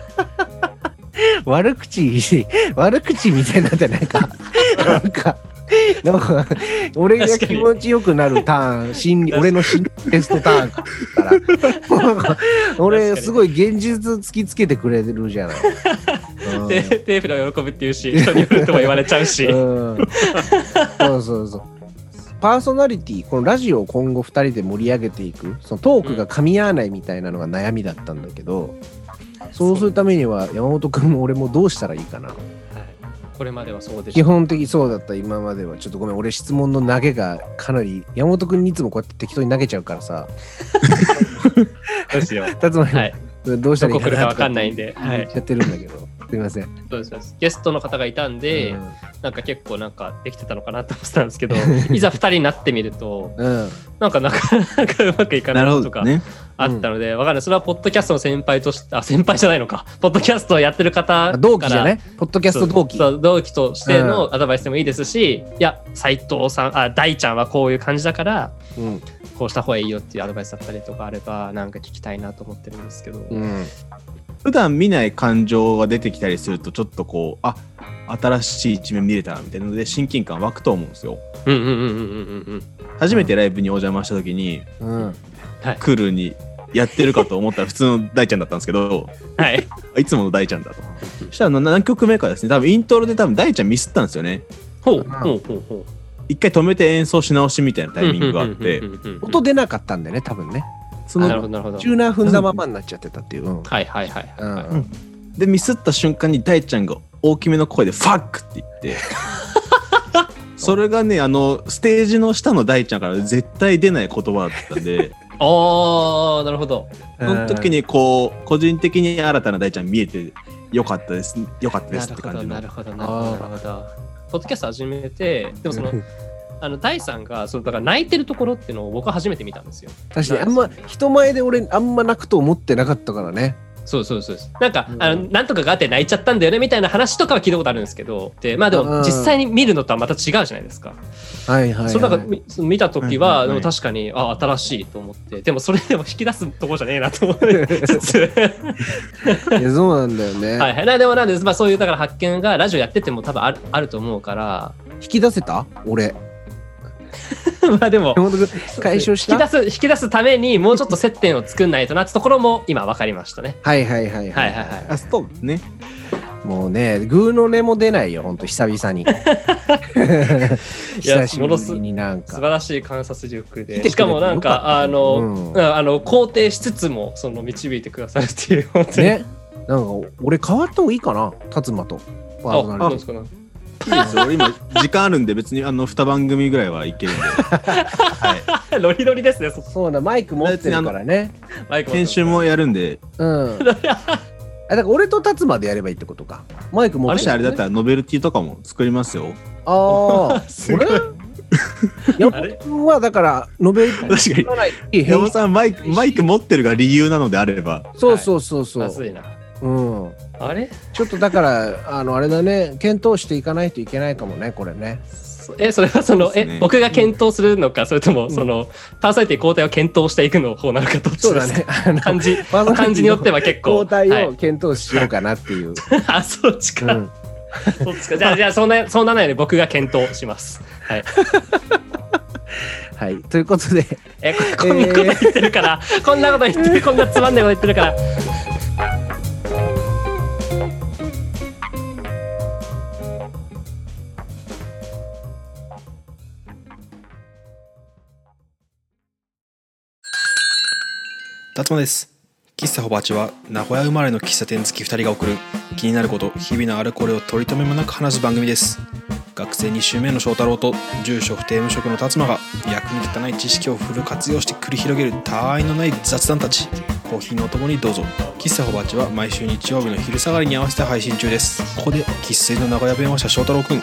悪口 (laughs) 悪口みたいになってないか？なんかなんか俺が気持ちよくなるターン心理俺の心理テストターンから俺すごい現実突きつけてくれるじゃない。うんでテープで喜ぶっていうし人によるとも言われちゃうし。うんそうそうそう。パーソナリティこのラジオを今後2人で盛り上げていくそのトークが噛み合わないみたいなのが悩みだったんだけど、そうするためには山本君も俺もどうしたらいいかなはいこれまではそうで基した。本的にそうだった今まではちょっとごめん俺質問の投げがかなり山本君にいつもこうやって適当に投げちゃうからさ (laughs) どうしよう。(laughs) 辰馬はい。どうしたらいいかなどこ来るかわかんないんで。はい言っ。ちゃってるんだけどすいません、そうですそうです。ゲストの方がいたんで、うん。なんか結構なんかできてたのかなと思ってたんですけど、(laughs) いざ二人になってみると、うん。なんかなか (laughs) なかうまくいかなないとがどね。あったので、わかんない。それはポッドキャストの先輩として、あ、先輩じゃないのか。(laughs) ポッドキャストをやってる方から同期じゃね？ポッドキャスト同期。同期としてのアドバイスでもいいですし、いや、斎藤さん、あ、大ちゃんはこういう感じだから、うん。こうした方がいいよっていうアドバイスだったりとかあれば、なんか聞きたいなと思ってるんですけど。うん普段見ない感情が出てきたりするとちょっとこうあ新しい一面見れたなみたいなので親近感湧くと思うんですよ。うんうんうんうんうんうん初めてライブにお邪魔した時に、うん。クールにやってるかと思ったら普通の大ちゃんだったんですけどうん。はい。いつもの大ちゃんだと。そしたら何曲目かですね多分イントロで多分大ちゃんミスったんですよね。ほうほうほうほう。一回止めて演奏し直しみたいなタイミングがあって。音出なかったんだよね多分ねその。チューナー踏んだままになっちゃってたっていう、うんはいはいはいはいはい。うんでミスった瞬間に大ちゃんが大きめの声で「ファック!」って言って (laughs) それがねあのステージの下の大ちゃんから絶対出ない言葉だったんで (laughs) ああ、なるほど。その時にこう個人的に新たな大ちゃん見えてよかったですよかったですって感じのなるほど、なるほど、なるほど。ポッドキャスト始めて、でもその、あの、大さんが、その、だから泣いてるところっていうのを僕は初めて見たんですよ。確かにあんま人前で俺あんま泣くと思ってなかったからね。そうそうそうです。なんか、うん。あの、なんとかがあって泣いちゃったんだよねみたいな話とかは聞いたことあるんですけど、で、まあでうん。も、実際に見るのとはまた違うじゃないですか。はいはい、はい、その見た時は、はいはい確かに、あ、新しいと思って、でもそれでも引き出すところじゃねえなと思ってつついやそうなんだよね、はいはい。なでもなんで、まあそういうだから発見がラジオやってても多分あるあると思うから、引き出せた？俺 (laughs) まあでも、解消した？引き出す、引き出すためにもうちょっと接点を作んないとなってところも今分かりましたね。はいはいはいはいはいはい。あそうですねもうねグーの音も出ないよほんと久々に (laughs) 久しぶりになんか素晴らしい観察力で。しかもなんよかあの、うんうんあの、肯定しつつも、その導いてくださるっていう、本当に。ねなんか俺変わった方がいいかな達馬とあ、ナリティどうですかね。いいですよ。俺今時間あるんで別にあの2番組ぐらいはいけるんで、はい、(laughs) ノリノリですね、そそうだマイク持ってるからね。マイク持ってます編集もやるんで。うん。あだから俺と達馬でやればいいってことか。マイク持ってるもしあれだったらノベルティとかも作りますよ。ああすごい。俺 (laughs) 山本君はだからノベルティ確かに作らない。山本さんマイクマイク持ってるが理由なのであれば。そうそうそうそう、まずいな。うんあれ？ちょっとだからあのあれだね。検討していかないといけないかもねこれね。そえ、それはその、ね。え、僕が検討するのか、それとも、その、パーソナリティ交代を検討していくの方なのか、どっちそうだですかね。あの感じ、感じによっては結構。交代はい。を検討しようかなっていう、(laughs) あ、そっちか。うん。そっちか。じゃあ、(laughs) じゃあ、そんな、そんなのより僕が検討します。はい。はい。ということで。え、ここんなこと言ってるから、(laughs) こんなこと言ってる、こんなつまんないこと言ってるから。達馬です。喫茶ホバチは名古屋生まれの喫茶店好き2人が送る気になること日々のあれこれを取り留めもなく話す番組です。学生2週目の翔太郎と住所不定無職の達馬が役に立たない知識をフル活用して繰り広げる他愛のない雑談たち。コーヒーのお供にどうぞ。喫茶ホバチは毎週日曜日の昼下がりに合わせて配信中です。ここで生粋の名古屋弁をした翔太郎くん。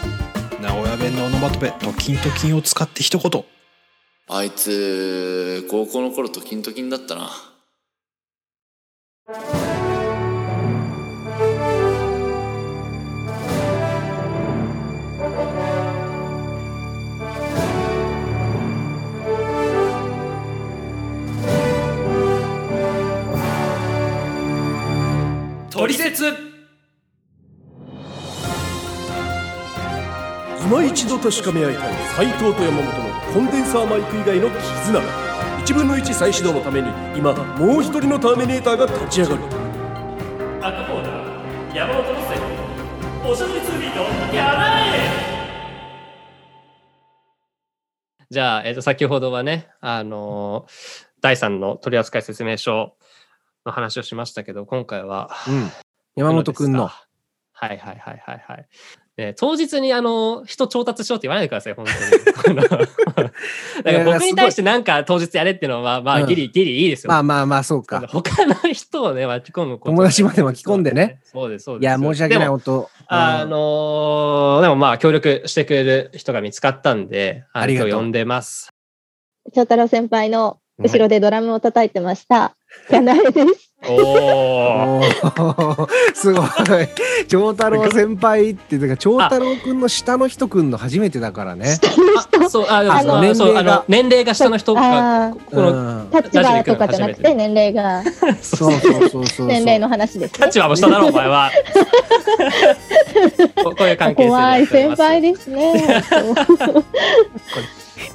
名古屋弁のオノマトペとキンとキンを使って一言。あいつ高校の頃とキントキンだったな。トリセツ。今一度確かめ合いたい斎藤と山本のコンデンサーマイク以外の絆1分の1再始動のために今もう一人のターミネーターが立ち上がる赤コーナー山本おしゃべりツービートやらえじゃあ、えっ、と、先ほどはね、あのー第3の取扱説明書の話をしましたけど、今回は、うん。山本くんの。はいはいはいはいはい。ね、当日にあの人調達しようって言わないでください、本当に。(laughs) だ (laughs) から僕に対してなんか当日やれっていうのは、まあ、うんギリギリいいですよ。まあまあまあ、そうか。他の人をね、巻き込むこと。友達まで巻き込んでね。そうです、そうです。いや、申し訳ない、本当。あのーでもまあ、協力してくれる人が見つかったんで、ありがとう呼んでます。翔太郎先輩の後ろでドラムを叩いてました。やなえです。おー。おーすごい。長太郎先輩って、だから長太郎くんの下の人くんの初めてだからね。あそう、あ、あのそう年齢があの年齢が下の人が、この、うん立場とかじゃなくて年齢が、そうそうそうそう。年齢の話ですね。立場も下だろ、お前は。こ (laughs) こういう関係性で怖い先輩で。ですね。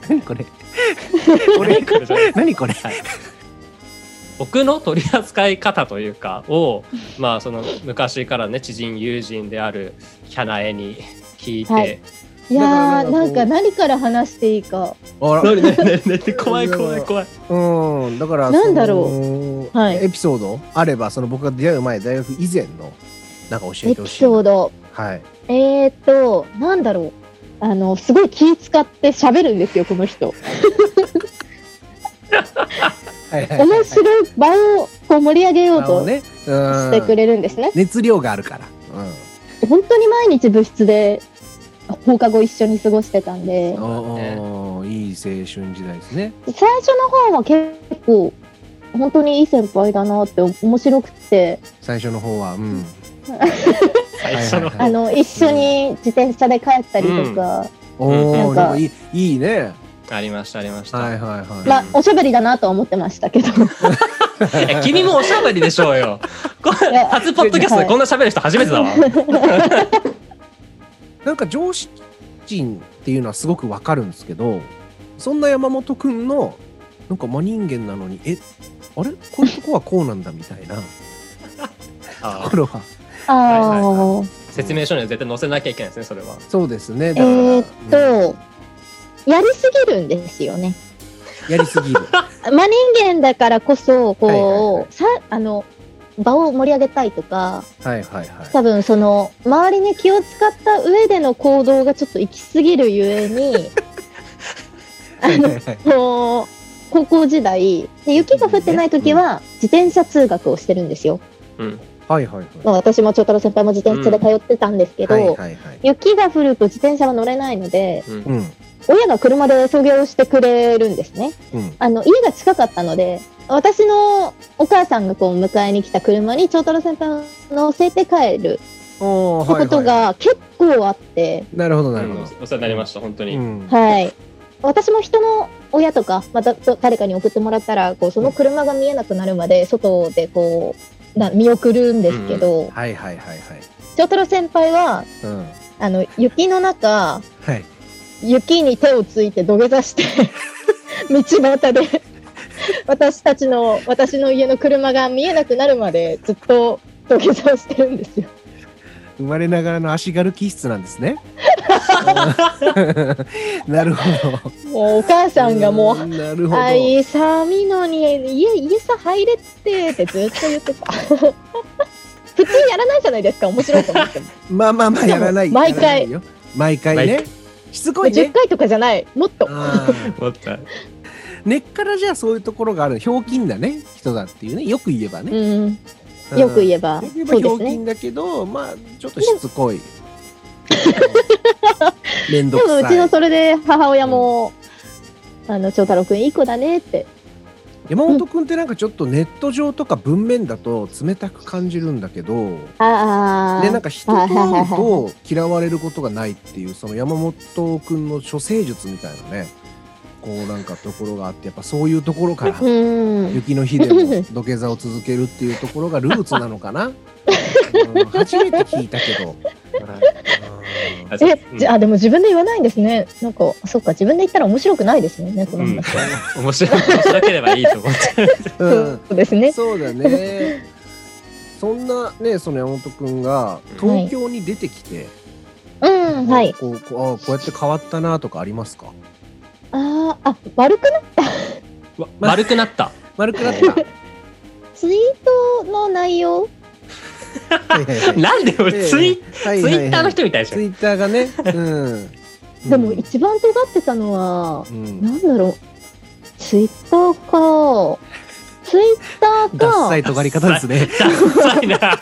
何これこれ何これ？はい僕の取り扱い方というかを、(laughs) まあ、その昔からね知人友人であるキャナエに聞いて、はい。いやー、なんか何から話していいか。あら。何 (laughs) 何何？何 (laughs) 怖い怖い怖い。うん、だからなんだろう。うはい。エピソード？あればその僕が出会う前大学以前のなんか教えエピてほしいソード。はい。えーっと、なんだろう。あの、すごい気使って喋るんですよ、この人。面白い場をこう盛り上げようとしてくれるんですね。熱量があるから。本当に毎日部室で放課後一緒に過ごしてたんで。いい青春時代ですね。最初の方は結構、本当にいい先輩だなって面白くて、最初の方はうん。(laughs) あの、一緒に自転車で帰ったりとか、おなん。かおなんかいいいいねありましたありました、はいはいはい。まあ、おしゃべりだなとは思ってましたけど、(laughs) いや君もおしゃべりでしょうよ。初ポッドキャストでこんなしゃべる人初めてだわ。(laughs) なんか上司人っていうのはすごくわかるんですけどそんな山本くんのなんか真人間なのにえあれ？こういうとこはこうなんだみたいな。あところは。あはいー、説明書には絶対載せなきゃいけないですねそれは。そうですね。えーっうん。と、やりすぎるんですよね。やりすぎる。(laughs) 真人間だからこそ、こう、はいはいはい。さ、あの、場を盛り上げたいとか、はいはいはい。多分その周りに気を使った上での行動がちょっと行き過ぎるゆえに (laughs) あのもう高校時代で雪が降ってない時は自転車通学をしてるんですよ、うん。はいはいはい。まあ、私も長太郎先輩も自転車で通ってたんですけど、はいはいはい。雪が降ると自転車は乗れないのでうん。うん親が車で送迎をしてくれるんですね。うん。あの家が近かったので私のお母さんがこう迎えに来た車に長太郎先輩を乗せて帰るってことはい。はが結構あって、いなるほどなるほうんお世話になりました本当に、どうん。はい。私も人の親とか、また誰かに送ってもらったら、こうその車が見えなくなるまで、外でこう、な見送るんですけど、はいはいはいはい。長太郎先輩は、うん。あの、雪の中、はい雪に手をついて土下座して、(laughs) 道端で、私たちの、私の家の車が見えなくなるまで、ずっと土下座をしてるんですよ。生まれながらの足軽気質なんですね。(laughs) (laughs) なるほど。もうお母さんがもう、んなるほど。あい寒いのに家家さ入れってってずっと言ってた。普通やらないじゃないですか面白いと思っても。まあまあまあやらない。毎回。毎回毎ねしつこいね。10回とかじゃない。もっと。あー思った根っからじゃあそういうところがあるひょうきんだね。人だっていうね。よく言えばね、うん。よく言えば。よく言えばひそうですね。ょうきんだけどまあちょっとしつこい。めんどでくさい。もうちのそれで母親も、あの長太郎くんいい子だねって山本君ってなんかちょっとネット上とか文面だと冷たく感じるんだけど、ああ。でなんか人と会うと嫌われることがないっていうその山本君の処世術みたいなねこうなんかところがあってやっぱそういうところからうん。雪の日でも土下座を続けるっていうところがルーツなのかな、うん初めて聞いたけど。あえ、うんじゃあ、でも自分で言わないんですね。なんか、そっか、自分で言ったら面白くないですもんね、このうん。面白い面白ければいいと思ってる。うんそうですね。そうだね。そんなね、その山本くんが東京に出てきて、うん、はい。こうこうあこうやって変わったなとかありますか？ああ、あ、悪くなわ丸くなった。丸くなった。(laughs) ツイートの内容？なんで俺ツイツイッターの人みたいでしょツイッターがね。うん。でも一番尖ってたのは、うん、なんだろう。ツイッターか。ツイッターダッかサ。い尖り方ですね。ダッサいな。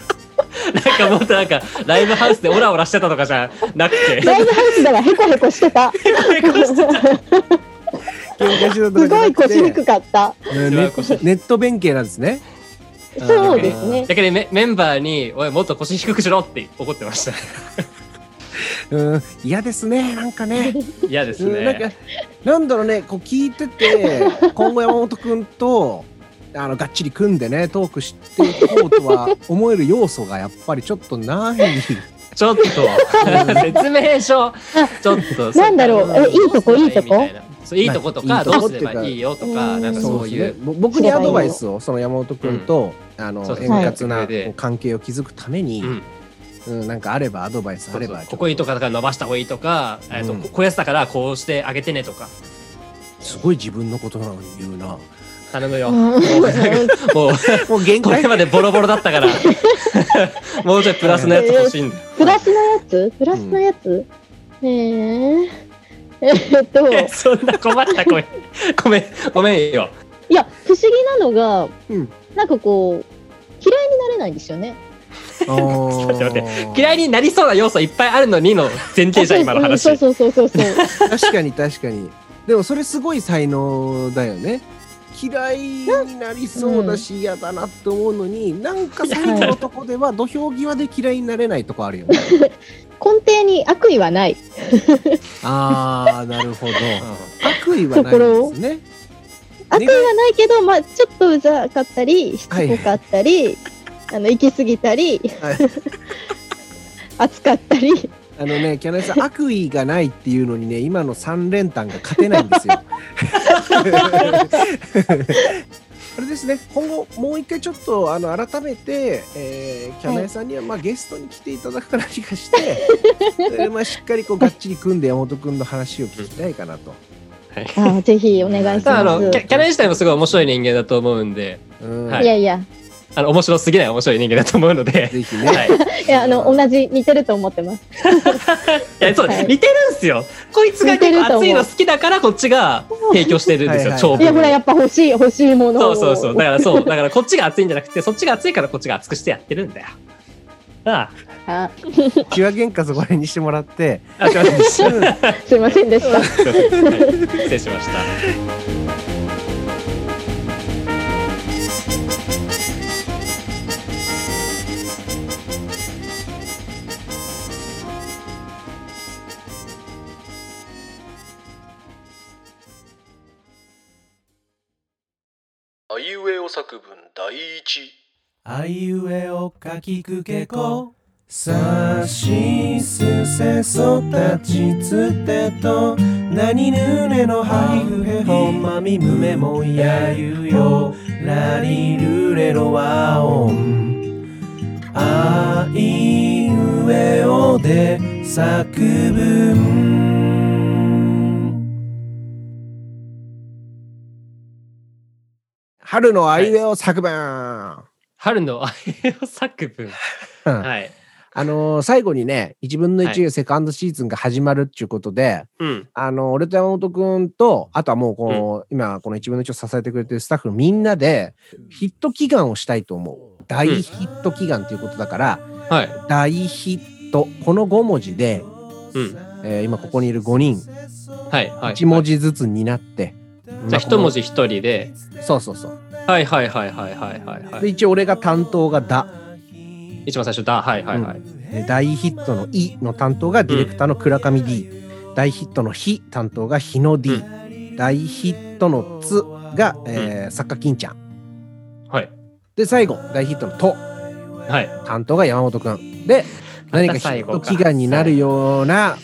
(laughs) なんかもっとなんかライブハウスでオラオラしてたとかじゃなくて。ライブハウスではヘコヘコしてた。喧嘩してたとすごいかじゃなくて腰低かった。ねネネット弁慶なんですね。そうですね。だけどメメンバーに「おいもっと腰低くしろ」って怒ってましたうん、嫌ですね、なんかね。嫌ですうんなんかねなんだろうねこう聞いてて (laughs) 今後山本君とあのがっちり組んでねトークしていこうとは思える要素がやっぱりちょっとない。ちょっと。(laughs) 説明書。ちょっと。なんだろう。えいいとこいいとこ？みたな。そういいとことかいいとこどうすればいいよとかうん。なんかそういう。ね。ぼ僕にアドバイスをその山本君と、あのそうそう。円滑な関係を築くために、うん。うんなんかあればアドバイスあればここいいとかだから伸ばした方がいいとか、えっとうんここういうやつだからこうしてあげてねとか。すごい自分のことなのに言うな頼むよ、うん。もうもう限これ界までボロボロだったから。(laughs) もうちょいプラスのやつ欲しいんだ。よ、プラスのやつ？プラスのやつ、え。ー、えーっと、え (laughs) そんな困った？ごめん。ごめん。ごめんよ。いや、不思議なのが、うん。なんかこう、嫌いになれないんですよね。(laughs) ちょっと待って。嫌いになりそうな要素いっぱいあるのにの前提じゃん今の話。そうそうそうそうそう。確かに確かに。でもそれすごい才能だよね嫌いになりそうだし嫌だなって思うのに、なんか最後のとこでは土俵際で嫌いになれないとこあるよね。(laughs) 根底に悪意はない。ああなるほど。悪意はないんですね。悪意はないけど、まあ、ちょっとうざかったり、しつこかったり、あの、行き過ぎたり、はい。(laughs) 熱かったり。あのねキャナイさん悪意がないっていうのにね今の三連単が勝てないんですよ。(laughs) あれですね今後もう一回ちょっとあの改めて、えー、キャナイさんには、まあ、ゲストに来ていただくか何かして、(laughs) えーまあ、しっかりこうがっちり組んで山本君の話を聞きたいかなと。ああぜひお願いしあます。のキャキャラ自体もすごい面白い人間だと思うんで。うん。はい。いやいや、あの面白すぎない面白い人間だと思うので、ぜひね、はい、(laughs) いや、あの、同じ、似てると思ってます。(laughs) いやそうはい。似てるんすよ。こいつが結構熱いの好きだからこっちが提供してるんですよ。はいはい長いや、ほら、や文っぱ欲しい、欲しいものを。そうそうそう。だからそう。だからこっちが熱いんじゃなくてそっちが熱いからこっちが熱くしてやってるんだよ。ああ。気話喧嘩そこら辺にしてもらって、ああすいませんでしたうん。(laughs) すいませんでした。すいません。はい。失礼しましたいうえお作文第一。あいうえおかきくけこ。さしすせそたちつてと。なにぬねのはいふへほまみむめもやゆよ。らりるれろわおん。あいうえおで作文。春のあい。うえお作文、春のあいうえお作文うん。はい。あのー最後にね1分のは1セカンドシーズンが始まるっていうことで、うん。あの俺と山本君とあとはもうこの、今この1分の1を支えてくれてるスタッフのみんなでヒット祈願をしたいと思う。大ヒット祈願ということだから、はい。大ヒットこの5文字で、うん。えー今ここにいる5人。はいはい1文字ずつになって、じゃあ一文字一人で。そうそうそうはいはいはいはいはいはいはい。で一応俺が担当が「だ一番最初だ。はいはいはい。」で大ヒットの「い」の担当がディレクターの倉上 D、大ヒットの「ひ」担当が日野 D、大ヒットの「つ」が、えー作家金ちゃんはい。で最後大ヒットの「とはい。」担当が山本くんで何かヒット祈願になるような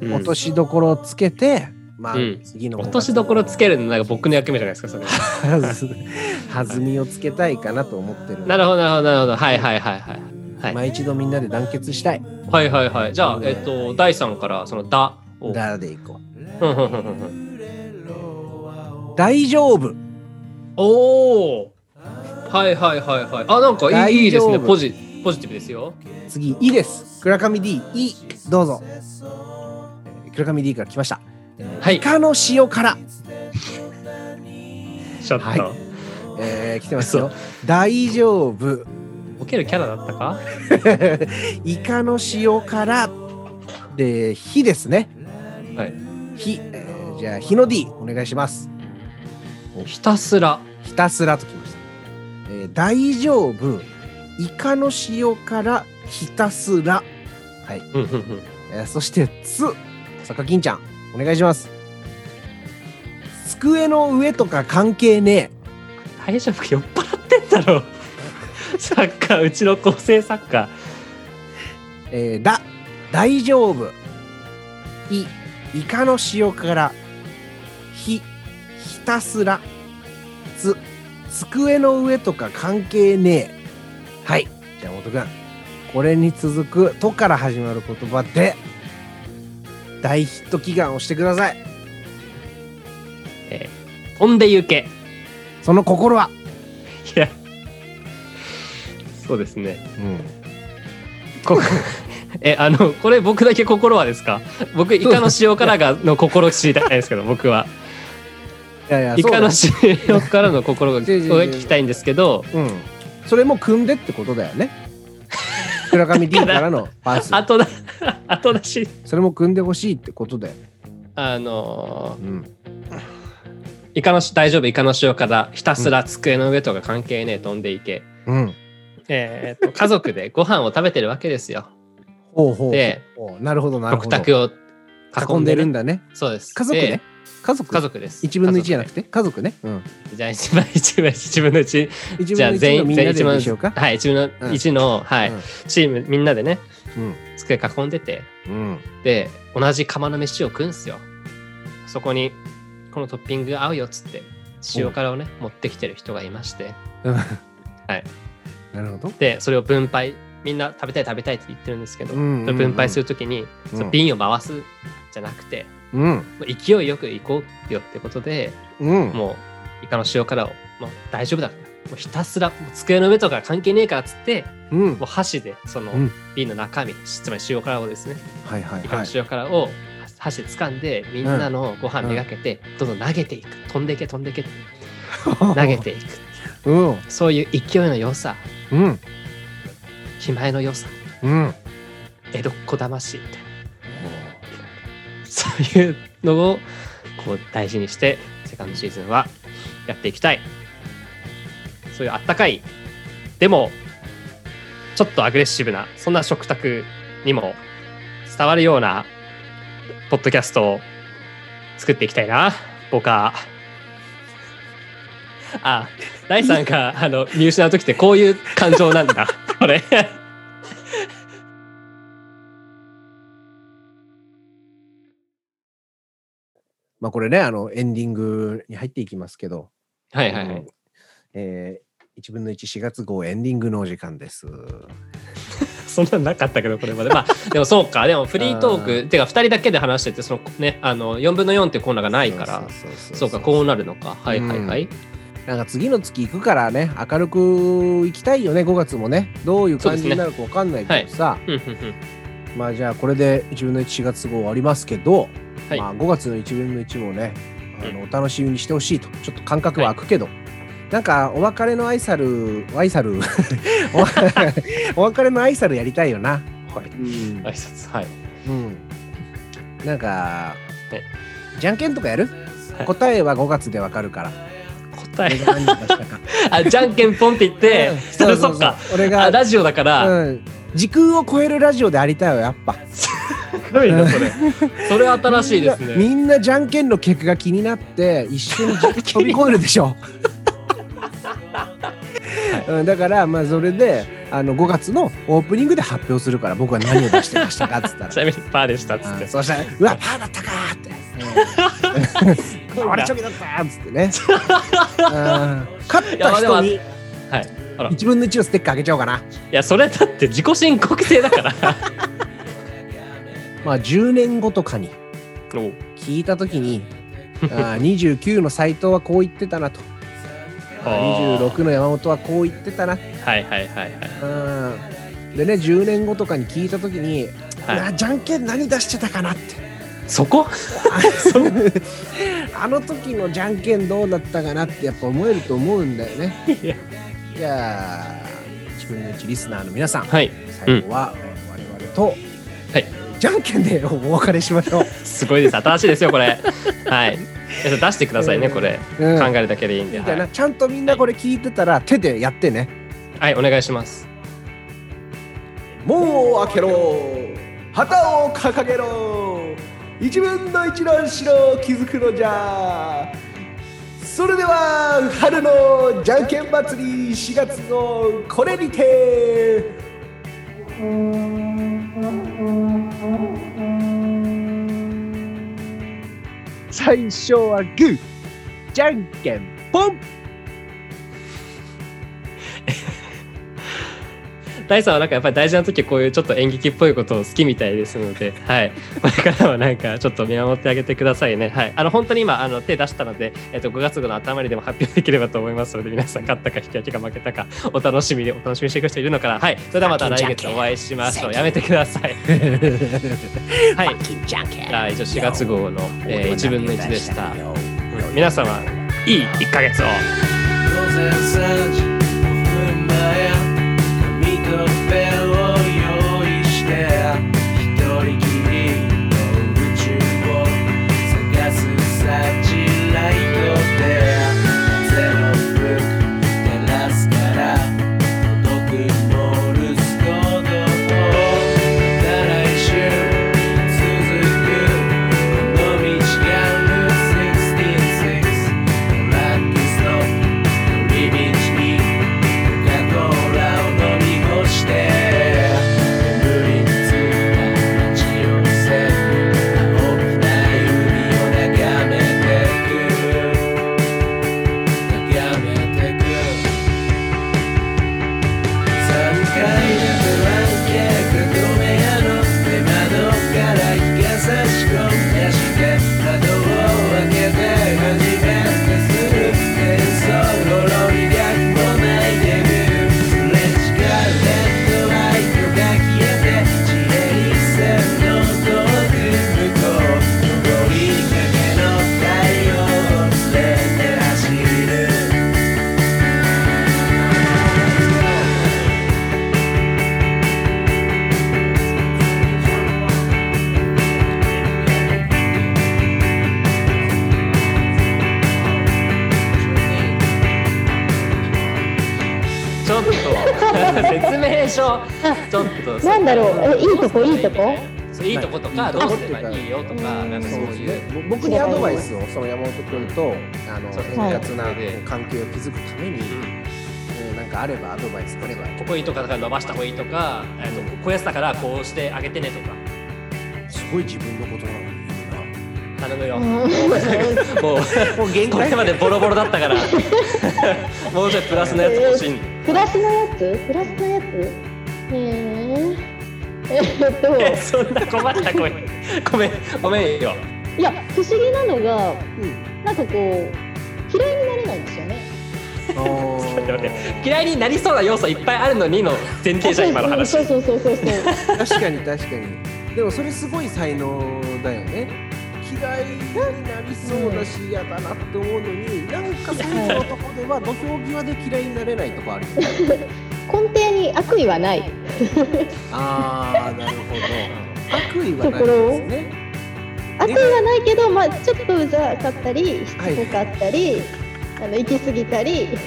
うん落としどころをつけて、まあ、うん次の落としどころつけるのなんか僕の役目じゃないですか、それ。(laughs) 弾みをつけたいかなと思ってるなるほどなるほどなるほど。はいはいはいはい。はい、まあ一度みんなで団結したいはいはいはい。じゃあ、えっと、第3からそのだを。だでいこう大丈夫おおはいはいはいはい。あ、なんかいいいいですね。ポジポジティブですよ。次「い」です倉上 D「い」どうぞえー倉上 D から来ましたはいイ。カの塩辛、ちょっと、はいえー来てますよ大丈夫ボケるキャラだったか？(laughs) イカの塩辛で「火」ですねはい。「火」えーじゃあ「日の D」お願いしますひたすら。ひたすらときました。えー大丈夫。イカの塩辛ひたすら。はい。うんうんうんえーそして、つ。坂金ちゃん、お願いします。机の上とか関係ね大丈夫か？酔っ払ってんだろ。(laughs) サッカー、うちの構成作家。え。えーだ。大丈夫。い。イカの塩辛。ひ。ひたすら。つ。机の上とか関係ねえ。はい。じゃあ、元くん。これに続く「と」から始まる言葉で大ヒット祈願をしてください飛んで行け。その心は？いや。そうですね。うんこ (laughs) え、あの、これ僕だけ心はですか？僕、イカの塩辛がの心知りたいですけど、僕は。いやいやイカのそ塩辛の心が聞きたいんですけど、う,、うん、それも組んでってことだよね村上 D からの (laughs) パス後だ、後出し。それも組んでほしいってことだよ、あのうん、ー、イカのし大丈夫、イカの塩辛、ひたすら机の上とか関係ねえ、飛んでいけ。うん、えー、と家族でご飯を食べてるわけですよ。ほうほうでなるほどなるほど食卓を囲んでるんだ。だねそうです。家族ねで家族？家族です。1分の1じゃなくて？て家族ね、うん、じゃあ一番一分一。分の一。1じゃあ1全員のみんなで全員はい一分の一の、はい、うん。チームみんなでねうん。机囲んでて。うん。で同じ釜の飯を食うんすよ。そこにこのトッピング合うよっつって塩辛をね持ってきてる人がいまして。(laughs) なるほど。でそれを分配みんな食べたい食べたいって言ってるんですけど、分配するときに、うん。その瓶を回すじゃなくてうん。勢いよく行こうよってことでうん。もうイカの塩辛をもう大丈夫だから。もうひたすら机の上とか関係ねえからっつってうん。もう箸でそのうん。瓶の中身、つまり塩辛をですね。はいはいイカのはい塩辛を箸で掴んでみんなのご飯めがけてどんどん投げていく。飛んでいけ飛んでいけ投げていく。うん。そういう勢いの良さ。うん。気前の良さ。うん。江戸っ子魂みたいなそういうのをこう大事にしてセカンドシーズンはやっていきたい。そういうあったかい。でもちょっとアグレッシブなそんな食卓にも伝わるようなポッドキャストを作っていきたいな。僕は。あ第3があの見失う時ってこういう感情なんだ。これ。まあこれねあのエンディングに入っていきますけどはいはいはいえー、1分の14月号エンディングのお時間です。(laughs) そんなんなかったけど、これまで。まあ、でもそうか。でもフリートー (laughs) あク、てか2人だけで話してて、そのね、あの、4分の4っていうコーナーがないから、そうか、こうなるのか。はいはいはい。なんか次の月行くからね明るく行きたいよね5月もねどういう感じになるか分かんないけどさ、まあじゃあこれで1分の14月号終わりますけど、はい。まあ、5月の1分の1もねあうのお楽しみにしてほしいと。ちょっと感覚は空くけど、なんかお別れの愛さる愛さるおお別れの愛さるやりたいよな。はい。うん。挨拶。はい。うん、なんか、ねじゃんけんとかやる？答えは5月でわかるから。答え。(laughs) あじゃんけんポンって言って、うん。それそっか。俺があラジオだから、うん、時空を超えるラジオでありたいよやっぱ。すごいなそれ。(laughs) それ新しいですね。みんなじゃんけんの結果が気になって一緒に飛び越えるでしょ、(laughs) うん、だからまあそれであの5月のオープニングで発表するから僕は何を出してましたかっつったら。(laughs) ちなみにパーでしたっつって。うんそうしたら「うわパーだったか!」って「うん、俺チョキだった!」っつってね、うん、勝った人にはい1分の1のステッカーあげちゃおうかな。やそれだって自己申告制だから。(laughs) まあ10年後とかにお聞いた時にあー29の斎藤はこう言ってたなと。あー。26の山本はこう言ってたな。はいはいはいはい。うんでね10年後とかに聞いた時に、はい。あじゃんけん何出してたかなって。そこ？(laughs) あの時のじゃんけんどうだったかなってやっぱ思えると思うんだよね。いやじゃあ1分の1リスナーの皆さんはい。最後は我々と、はい。じゃんけんでお別れしましょう、すごいです。新しいですよこれ。(laughs) はい。え出してくださいねこれ。うん。考えるだけでいいんで、はい、ちゃんとみんなこれ聞いてたら手でやってね。はい、お願いします。門を開けろ。旗を掲げろ。一分の一の城を築くのじゃそれでは春のじゃんけん祭り4月のこれにて。最初はグー。じゃんけんポン。大さんはなんかやっぱり大事な時こういうちょっと演劇っぽいことを好きみたいですので、はい、(laughs) これからはなんかちょっと見守ってあげてくださいね。はい、あの本当に今あの手出したので、えっと5月号の頭にでも発表できればと思いますので、皆さん勝ったか引き分けか負けたかお楽しみでお楽しみにしていく人いるのかな。はい、それではまた来月お会いしましょう。やめてください。(laughs) はい、じゃあ一応4月号の、えー、1分の1でした。うん皆様いい1ヶ月を。午前3時5係を築くために、うん。なんかあればアドバイスくればここいいとかだから伸ばした方がいいとか、えっとこういうやつだからこうしてあげてねとか。すごい自分のことなのに言う頼むよ。うん。もうな (laughs) もう限これまでボロボロだったから。(laughs) もうちょいプラスのやつ欲しい。んプラスのやつ？プラスのやつ？へええっと。え (laughs) そんな困った声。ごめんごめんよ。いや不思議なのが、なんかこう嫌いにんですよね。(laughs) 嫌いになりそうな要素いっぱいあるのにの前提じゃん今の話。そうそうそうそうそう。確かに確かに。でもそれすごい才能だよね。嫌いになりそうだし嫌だなって思うのになんかそういうとこでは土俵際で嫌いになれないとこあるよね。(laughs) 根底に悪意はない。ああなるほど。悪意はないですね。悪意はないけど、まあ、ちょっとうざかったりしはいつこかったり、あの行き過ぎたり (laughs)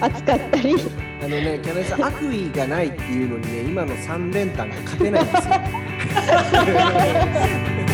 熱かったりあのね、キャナさん、悪意がないっていうのにね、今の3連単が勝てないんですよ。(laughs)